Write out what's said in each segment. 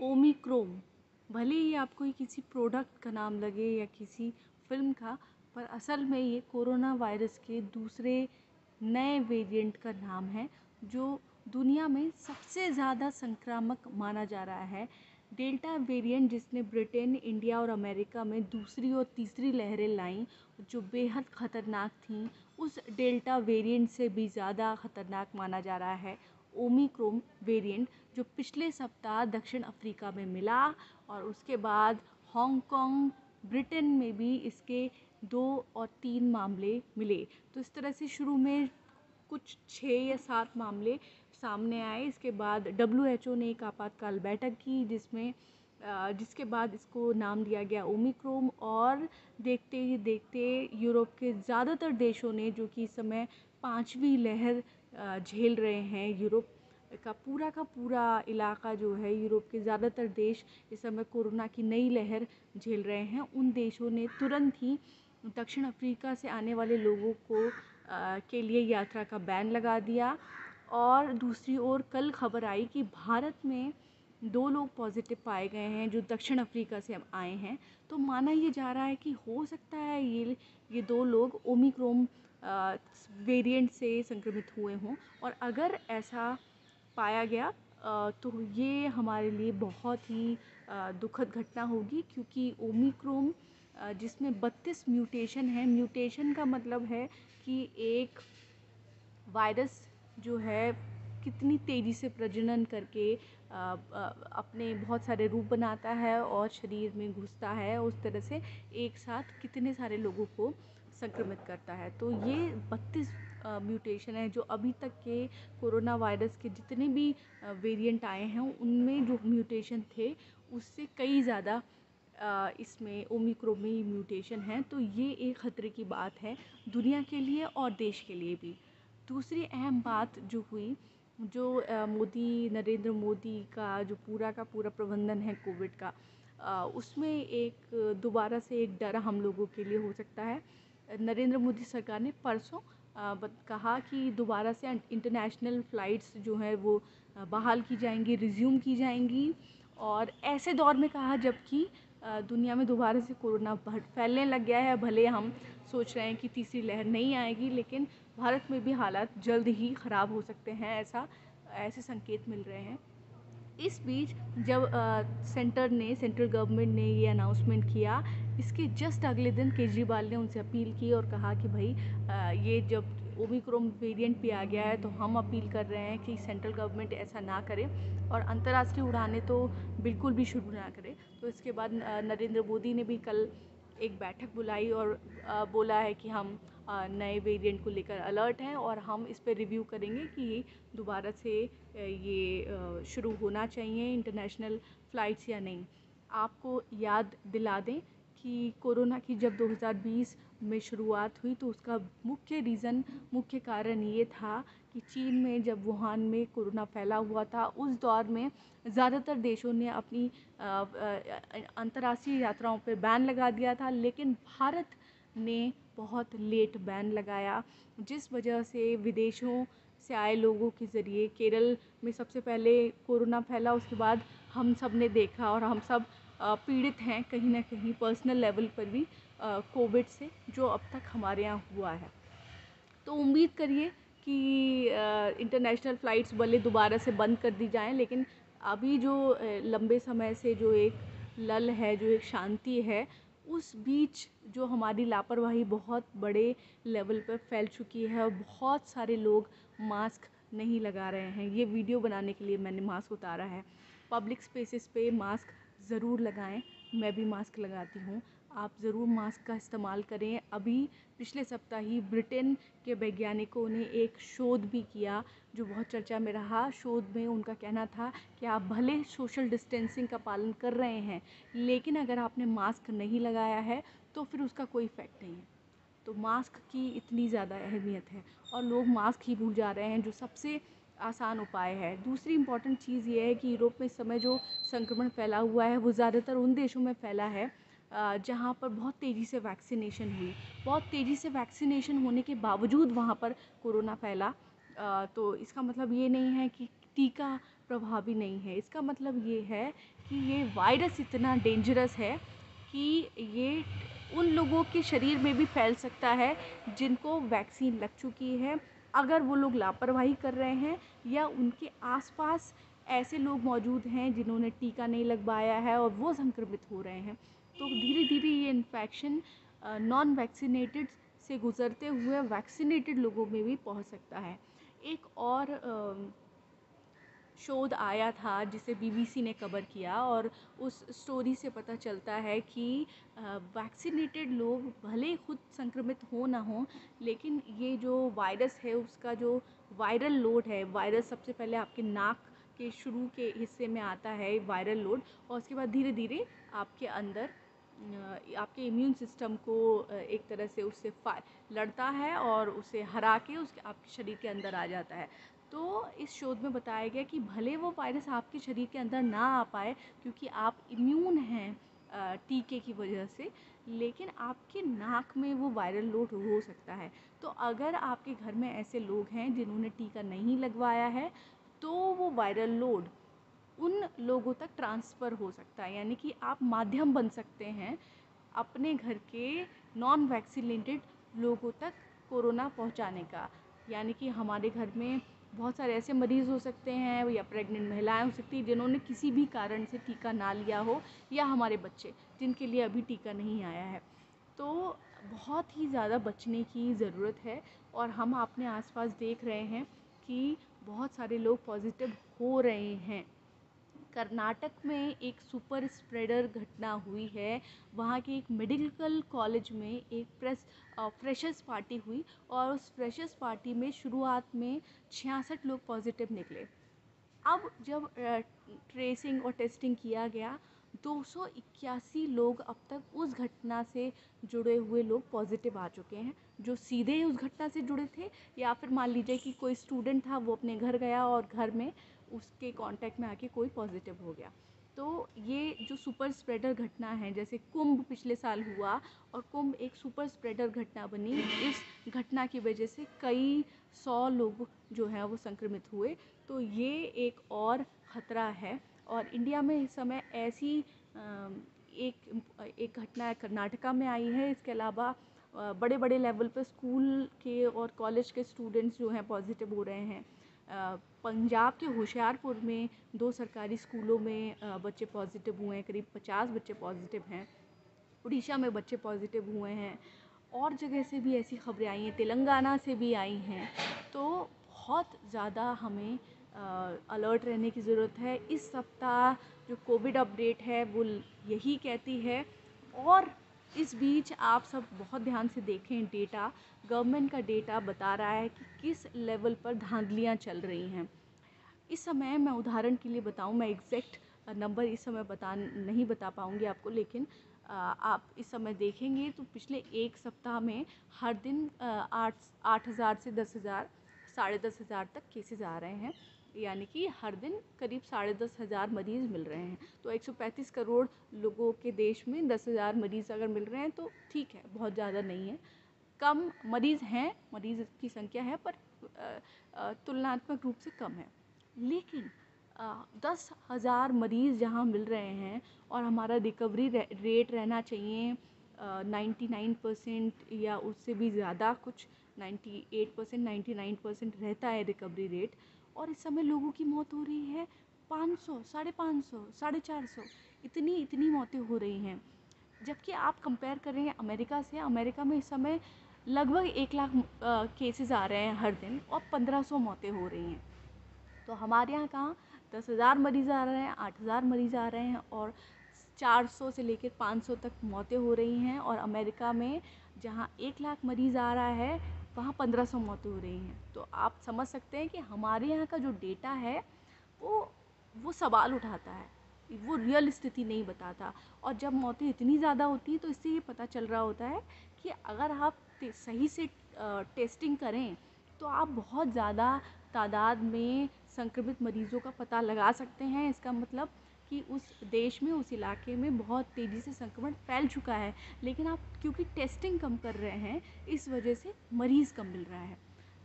Omicron भले ही आपको ये किसी प्रोडक्ट का नाम लगे या किसी फ़िल्म का, पर असल में ये कोरोना वायरस के दूसरे नए वेरिएंट का नाम है, जो दुनिया में सबसे ज़्यादा संक्रामक माना जा रहा है। डेल्टा वेरिएंट जिसने ब्रिटेन, इंडिया और अमेरिका में दूसरी और तीसरी लहरें लाईं, जो बेहद ख़तरनाक थीं, उस डेल्टा वेरिएंट से भी ज़्यादा ख़तरनाक माना जा रहा है। ओमिक्रोन वेरिएंट जो पिछले सप्ताह दक्षिण अफ्रीका में मिला और उसके बाद हांगकांग, ब्रिटेन में भी इसके दो और तीन मामले मिले। तो इस तरह से शुरू में कुछ छः या सात मामले सामने आए। इसके बाद डब्ल्यू एच ओ ने एक आपातकाल बैठक की जिसमें जिसके बाद इसको नाम दिया गया ओमिक्रोम और देखते ही देखते यूरोप के ज़्यादातर देशों ने जो कि इस समय पाँचवीं लहर झेल रहे हैं यूरोप का, पूरा का पूरा इलाका जो है यूरोप के ज़्यादातर देश इस समय कोरोना की नई लहर झेल रहे हैं। उन देशों ने तुरंत ही दक्षिण अफ्रीका से आने वाले लोगों को के लिए यात्रा का बैन लगा दिया और दूसरी ओर कल खबर आई कि भारत में दो लोग पॉजिटिव पाए गए हैं जो दक्षिण अफ्रीका से आए हैं। तो माना ये जा रहा है कि हो सकता है ये ये दो लोग ओमिक्रोम वेरिएंट से संक्रमित हुए हों। और अगर ऐसा पाया गया तो ये हमारे लिए बहुत ही दुखद घटना होगी क्योंकि ओमिक्रोम जिसमें 32 म्यूटेशन है म्यूटेशन का मतलब है कि एक वायरस जो है कितनी तेज़ी से प्रजनन करके अपने बहुत सारे रूप बनाता है और शरीर में घुसता है, उस तरह से एक साथ कितने सारे लोगों को संक्रमित करता है। तो ये बत्तीस म्यूटेशन है जो अभी तक के कोरोना वायरस के जितने भी वेरिएंट आए हैं, उनमें जो म्यूटेशन थे, उससे कई ज़्यादा इसमें ओमिक्रोन में म्यूटेशन है। तो ये एक ख़तरे की बात है दुनिया के लिए और देश के लिए भी। दूसरी अहम बात जो हुई, जो मोदी, नरेंद्र मोदी का जो पूरा का पूरा प्रबंधन है कोविड का उसमें एक दोबारा से एक डर हम लोगों के लिए हो सकता है। नरेंद्र मोदी सरकार ने परसों कहा कि दोबारा से इंटरनेशनल फ़्लाइट्स जो है वो बहाल की जाएँगी रिज्यूम की जाएँगी। और ऐसे दौर में कहा जबकि दुनिया में दोबारा से कोरोना फैलने लग गया है। भले हम सोच रहे हैं कि तीसरी लहर नहीं आएगी लेकिन भारत में भी हालात जल्द ही ख़राब हो सकते हैं ऐसा ऐसे संकेत मिल रहे हैं। इस बीच जब आ, सेंटर ने सेंट्रल गवर्नमेंट ने ये अनाउंसमेंट किया इसके जस्ट अगले दिन केजरीवाल ने उनसे अपील की और कहा कि भाई ये जब ओमिक्रोम वेरिएंट भी आ गया है तो हम अपील कर रहे हैं कि सेंट्रल गवर्नमेंट ऐसा ना करे और अंतर्राष्ट्रीय उड़ानें तो बिल्कुल भी शुरू ना करे। तो इसके बाद नरेंद्र मोदी ने भी कल एक बैठक बुलाई और बोला है कि हम नए वेरिएंट को लेकर अलर्ट हैं और हम इस पर रिव्यू करेंगे कि दोबारा से ये शुरू होना चाहिए इंटरनेशनल फ़्लाइट्स या नहीं। आपको याद दिला दें कि कोरोना की जब 2020 में शुरुआत हुई तो उसका मुख्य रीज़न, मुख्य कारण ये था कि चीन में जब वुहान में कोरोना फैला हुआ था, उस दौर में ज़्यादातर देशों ने अपनी अंतर्राष्ट्रीय यात्राओं पर बैन लगा दिया था, लेकिन भारत ने बहुत लेट बैन लगाया, जिस वजह से विदेशों से आए लोगों के ज़रिए केरल में सबसे पहले कोरोना फैला, उसके बाद हम सबने देखा और हम सब पीड़ित हैं कहीं ना कहीं पर्सनल लेवल पर भी कोविड से, जो अब तक हमारे यहाँ हुआ है। तो उम्मीद करिए कि इंटरनेशनल फ़्लाइट्स भले दोबारा से बंद कर दी जाएँ, लेकिन अभी जो लंबे समय से जो एक लल है, जो एक शांति है, उस बीच जो हमारी लापरवाही बहुत बड़े लेवल पर फैल चुकी है और बहुत सारे लोग मास्क नहीं लगा रहे हैं। ये वीडियो बनाने के लिए मैंने मास्क उतारा है। पब्लिक स्पेसेस पे मास्क ज़रूर लगाएँ। मैं भी मास्क लगाती हूँ। आप ज़रूर मास्क का इस्तेमाल करें। अभी पिछले सप्ताह ही ब्रिटेन के वैज्ञानिकों ने एक शोध भी किया जो बहुत चर्चा में रहा। शोध में उनका कहना था कि आप भले सोशल डिस्टेंसिंग का पालन कर रहे हैं, लेकिन अगर आपने मास्क नहीं लगाया है तो फिर उसका कोई इफ़ेक्ट नहीं है। तो मास्क की इतनी ज़्यादा अहमियत है और लोग मास्क ही भूल जा रहे हैं, जो सबसे आसान उपाय है। दूसरी इंपॉर्टेंट चीज़ ये है कि यूरोप में इस समय जो संक्रमण फैला हुआ है, वो ज़्यादातर उन देशों में फैला है जहाँ पर बहुत तेज़ी से वैक्सीनेशन हुई। बहुत तेज़ी से वैक्सीनेशन होने के बावजूद वहाँ पर कोरोना फैला। तो इसका मतलब ये नहीं है कि टीका प्रभावी नहीं है। इसका मतलब ये है कि ये वायरस इतना डेंजरस है कि ये उन लोगों के शरीर में भी फैल सकता है जिनको वैक्सीन लग चुकी है। अगर वो लोग लापरवाही कर रहे हैं या उनके आसपास ऐसे लोग मौजूद हैं जिन्होंने टीका नहीं लगवाया है और वो संक्रमित हो रहे हैं तो धीरे धीरे ये इन्फेक्शन नॉन वैक्सीनेटेड से गुज़रते हुए वैक्सीनेटेड लोगों में भी पहुँच सकता है। एक और शोध आया था जिसे बीबीसी ने कवर किया और उस स्टोरी से पता चलता है कि वैक्सीनेटेड लोग भले खुद संक्रमित हो ना हो, लेकिन ये जो वायरस है, उसका जो वायरल लोड है वायरस सबसे पहले आपके नाक के शुरू के हिस्से में आता है वायरल लोड और उसके बाद धीरे धीरे आपके अंदर आपके इम्यून सिस्टम को एक तरह से उससे लड़ता है और उसे हरा के उसके, आपके शरीर के अंदर आ जाता है। तो इस शोध में बताया गया कि भले वो वायरस आपके शरीर के अंदर ना आ पाए, क्योंकि आप इम्यून हैं टीके की वजह से, लेकिन आपके नाक में वो वायरल लोड हो सकता है। तो अगर आपके घर में ऐसे लोग हैं जिन्होंने टीका नहीं लगवाया है तो वो वायरल लोड उन लोगों तक ट्रांसफ़र हो सकता है। यानी कि आप माध्यम बन सकते हैं अपने घर के नॉन वैक्सीनेटेड लोगों तक कोरोना पहुँचाने का। यानी कि हमारे घर में बहुत सारे ऐसे मरीज़ हो सकते हैं, या प्रेग्नेंट महिलाएँ हो सकती हैं, जिन्होंने किसी भी कारण से टीका ना लिया हो, या हमारे बच्चे, जिनके लिए अभी टीका नहीं आया है। तो बहुत ही ज़्यादा बचने की ज़रूरत है, और हम अपने आसपास देख रहे हैं कि बहुत सारे लोग पॉजिटिव हो रहे हैं। कर्नाटक में एक सुपर स्प्रेडर घटना हुई है। वहाँ के एक मेडिकल कॉलेज में एक प्रेस फ्रेशर्स पार्टी हुई और उस फ्रेशर्स पार्टी में शुरुआत में छियासठ लोग पॉजिटिव निकले। अब जब ट्रेसिंग और टेस्टिंग किया गया, दो सौ इक्यासी लोग अब तक उस घटना से जुड़े हुए लोग पॉजिटिव आ चुके हैं, जो सीधे उस घटना से जुड़े थे या फिर मान लीजिए कि कोई स्टूडेंट था, वो अपने घर गया और घर में उसके कांटेक्ट में आके कोई पॉजिटिव हो गया। तो ये जो सुपर स्प्रेडर घटना है, जैसे कुंभ पिछले साल हुआ और कुंभ एक सुपर स्प्रेडर घटना बनी। इस घटना की वजह से कई सौ लोग जो हैं वो संक्रमित हुए। तो ये एक और ख़तरा है और इंडिया में इस समय ऐसी एक एक घटना कर्नाटका में आई है। इसके अलावा बड़े बड़े लेवल पर स्कूल के और कॉलेज के स्टूडेंट्स जो हैं पॉजिटिव हो रहे हैं। पंजाब के होशियारपुर में दो सरकारी स्कूलों में बच्चे पॉजिटिव हुए हैं, करीब पचास बच्चे पॉजिटिव हैं। उड़ीसा में बच्चे पॉजिटिव हुए हैं। और जगह से भी ऐसी खबरें आई हैं, तेलंगाना से भी आई हैं। तो बहुत ज़्यादा हमें अलर्ट रहने की ज़रूरत है। इस सप्ताह जो कोविड अपडेट है, वो यही कहती है। और इस बीच आप सब बहुत ध्यान से देखें डेटा। गवर्नमेंट का डेटा बता रहा है कि किस लेवल पर धांधलियाँ चल रही हैं। इस समय मैं उदाहरण के लिए बताऊँ, मैं एग्जैक्ट नंबर इस समय बता, नहीं बता पाऊँगी आपको, लेकिन आप इस समय देखेंगे तो पिछले एक सप्ताह में हर दिन आठ आठ हज़ार से दस हज़ार साढ़े दस हज़ार तक केसेस आ रहे हैं। यानी कि हर दिन करीब साढ़े दस हज़ार मरीज़ मिल रहे हैं। तो 135 करोड़ लोगों के देश में दस हज़ार मरीज़ अगर मिल रहे हैं तो ठीक है, बहुत ज़्यादा नहीं है। कम मरीज़ हैं, मरीज़ की संख्या है, पर तुलनात्मक रूप से कम है। लेकिन दस हज़ार मरीज़ जहाँ मिल रहे हैं और हमारा रिकवरी रेट रहना चाहिए नाइन्टी नाइन परसेंट या उससे भी ज़्यादा कुछ ninety eight percent ninety nine percent रहता है रिकवरी रेट और इस समय लोगों की मौत हो रही है पाँच सौ, साढ़े पाँच सौ, साढ़े चार सौ, इतनी इतनी मौतें हो रही हैं। जबकि आप कंपेयर कर अमेरिका से, अमेरिका में इस समय लगभग एक लाख केसेस आ रहे हैं हर दिन और पंद्रह सौ मौतें हो रही हैं। तो हमारे यहाँ कहाँ दस हज़ार मरीज़ आ रहे हैं, आठ हज़ार मरीज़ आ रहे हैं और चार सौ से लेकर पाँच सौ तक मौतें हो रही हैं और अमेरिका में जहाँ एक लाख मरीज़ आ रहा है, वहाँ पंद्रह सौ मौतें हो रही हैं। तो आप समझ सकते हैं कि हमारे यहाँ का जो डेटा है, वो वो सवाल उठाता है। वो रियल स्थिति नहीं बताता। और जब मौतें इतनी ज़्यादा होती हैं तो इससे ये पता चल रहा होता है कि अगर आप सही से टेस्टिंग करें तो आप बहुत ज़्यादा तादाद में संक्रमित मरीज़ों का पता लगा सकते हैं। इसका मतलब कि उस देश में उस इलाके में बहुत तेज़ी से संक्रमण फैल चुका है। लेकिन आप क्योंकि टेस्टिंग कम कर रहे हैं इस वजह से मरीज़ कम मिल रहा है।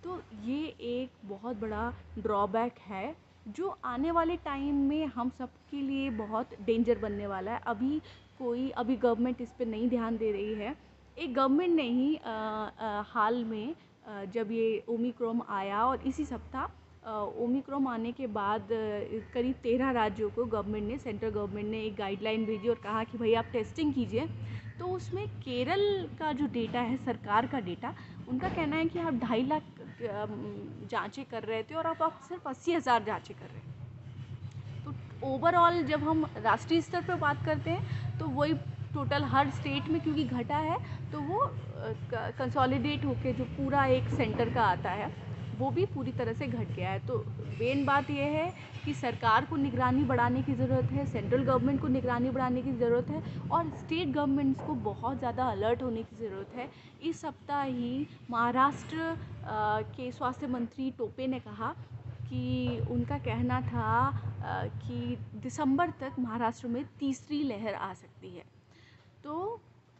तो ये एक बहुत बड़ा ड्रॉबैक है जो आने वाले टाइम में हम सब के लिए बहुत डेंजर बनने वाला है। अभी कोई अभी गवर्नमेंट इस पर नहीं ध्यान दे रही है। एक गवर्नमेंट ने ही आ, आ, हाल में आ, जब ये ओमिक्रोम आया और इसी सप्ताह ओमिक्रोम आने के बाद करीब तेरह राज्यों को गवर्नमेंट ने, सेंट्रल गवर्नमेंट ने एक गाइडलाइन भेजी और कहा कि भाई आप टेस्टिंग कीजिए। तो उसमें केरल का जो डेटा है, सरकार का डेटा, उनका कहना है कि आप ढाई लाख जांचें कर रहे थे और अब आप सिर्फ़ अस्सी हज़ार जांचें कर रहे हैं। तो ओवरऑल जब हम राष्ट्रीय स्तर पर बात करते हैं तो वही टोटल हर स्टेट में क्योंकि घटा है तो वो कंसोलिडेट होके जो पूरा एक सेंटर का आता है। वो भी पूरी तरह से घट गया है। तो मेन बात यह है कि सरकार को निगरानी बढ़ाने की ज़रूरत है सेंट्रल गवर्नमेंट को निगरानी बढ़ाने की ज़रूरत है और स्टेट गवर्नमेंट्स को बहुत ज़्यादा अलर्ट होने की ज़रूरत है। इस सप्ताह ही महाराष्ट्र के स्वास्थ्य मंत्री टोपे ने कहा कि उनका कहना था कि दिसंबर तक महाराष्ट्र में तीसरी लहर आ सकती है। तो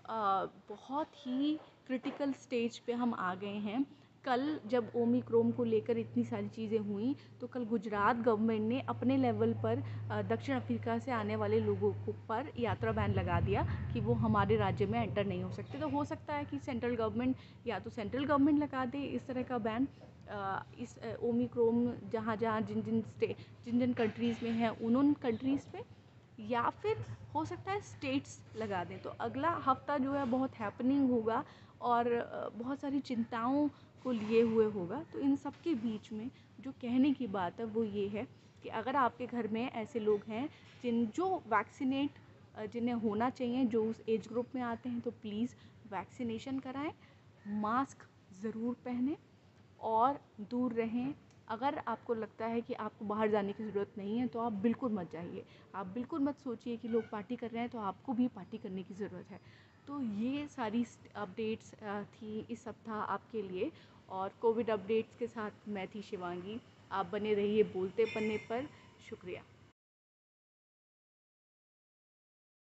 बहुत ही क्रिटिकल स्टेज पे हम आ गए हैं। कल जब ओमिक्रोम को लेकर इतनी सारी चीज़ें हुई तो कल गुजरात गवर्नमेंट ने अपने लेवल पर दक्षिण अफ्रीका से आने वाले लोगों को पर यात्रा बैन लगा दिया कि वो हमारे राज्य में एंटर नहीं हो सकते। तो हो सकता है कि सेंट्रल गवर्नमेंट या तो सेंट्रल गवर्नमेंट लगा दे इस तरह का बैन। इस ओमिक्रोम जहाँ जहाँ जिन जिन स्टे, जिन जिन कंट्रीज़ में हैं, उन उन कंट्रीज़ पे या फिर हो सकता है स्टेट्स लगा दें। तो अगला हफ़्ता जो है बहुत हैपनिंग होगा और बहुत सारी चिंताओं को लिए हुए होगा तो इन सब के बीच में जो कहने की बात है वो ये है कि अगर आपके घर में ऐसे लोग हैं जिन, जो वैक्सीनेट जिन्हें होना चाहिए, जो उस एज ग्रुप में आते हैं तो प्लीज़ वैक्सीनेशन कराएँ मास्क ज़रूर पहने और दूर रहें। अगर आपको लगता है कि आपको बाहर जाने की ज़रूरत नहीं है तो आप बिल्कुल मत जाइए। आप बिल्कुल मत सोचिए कि लोग पार्टी कर रहे हैं तो आपको भी पार्टी करने की ज़रूरत है। तो ये सारी अपडेट्स थी इस सप्ताह आपके लिए और कोविड अपडेट्स के साथ मैं थी शिवांगी। आप बने रहिए बोलते पन्ने पर। शुक्रिया।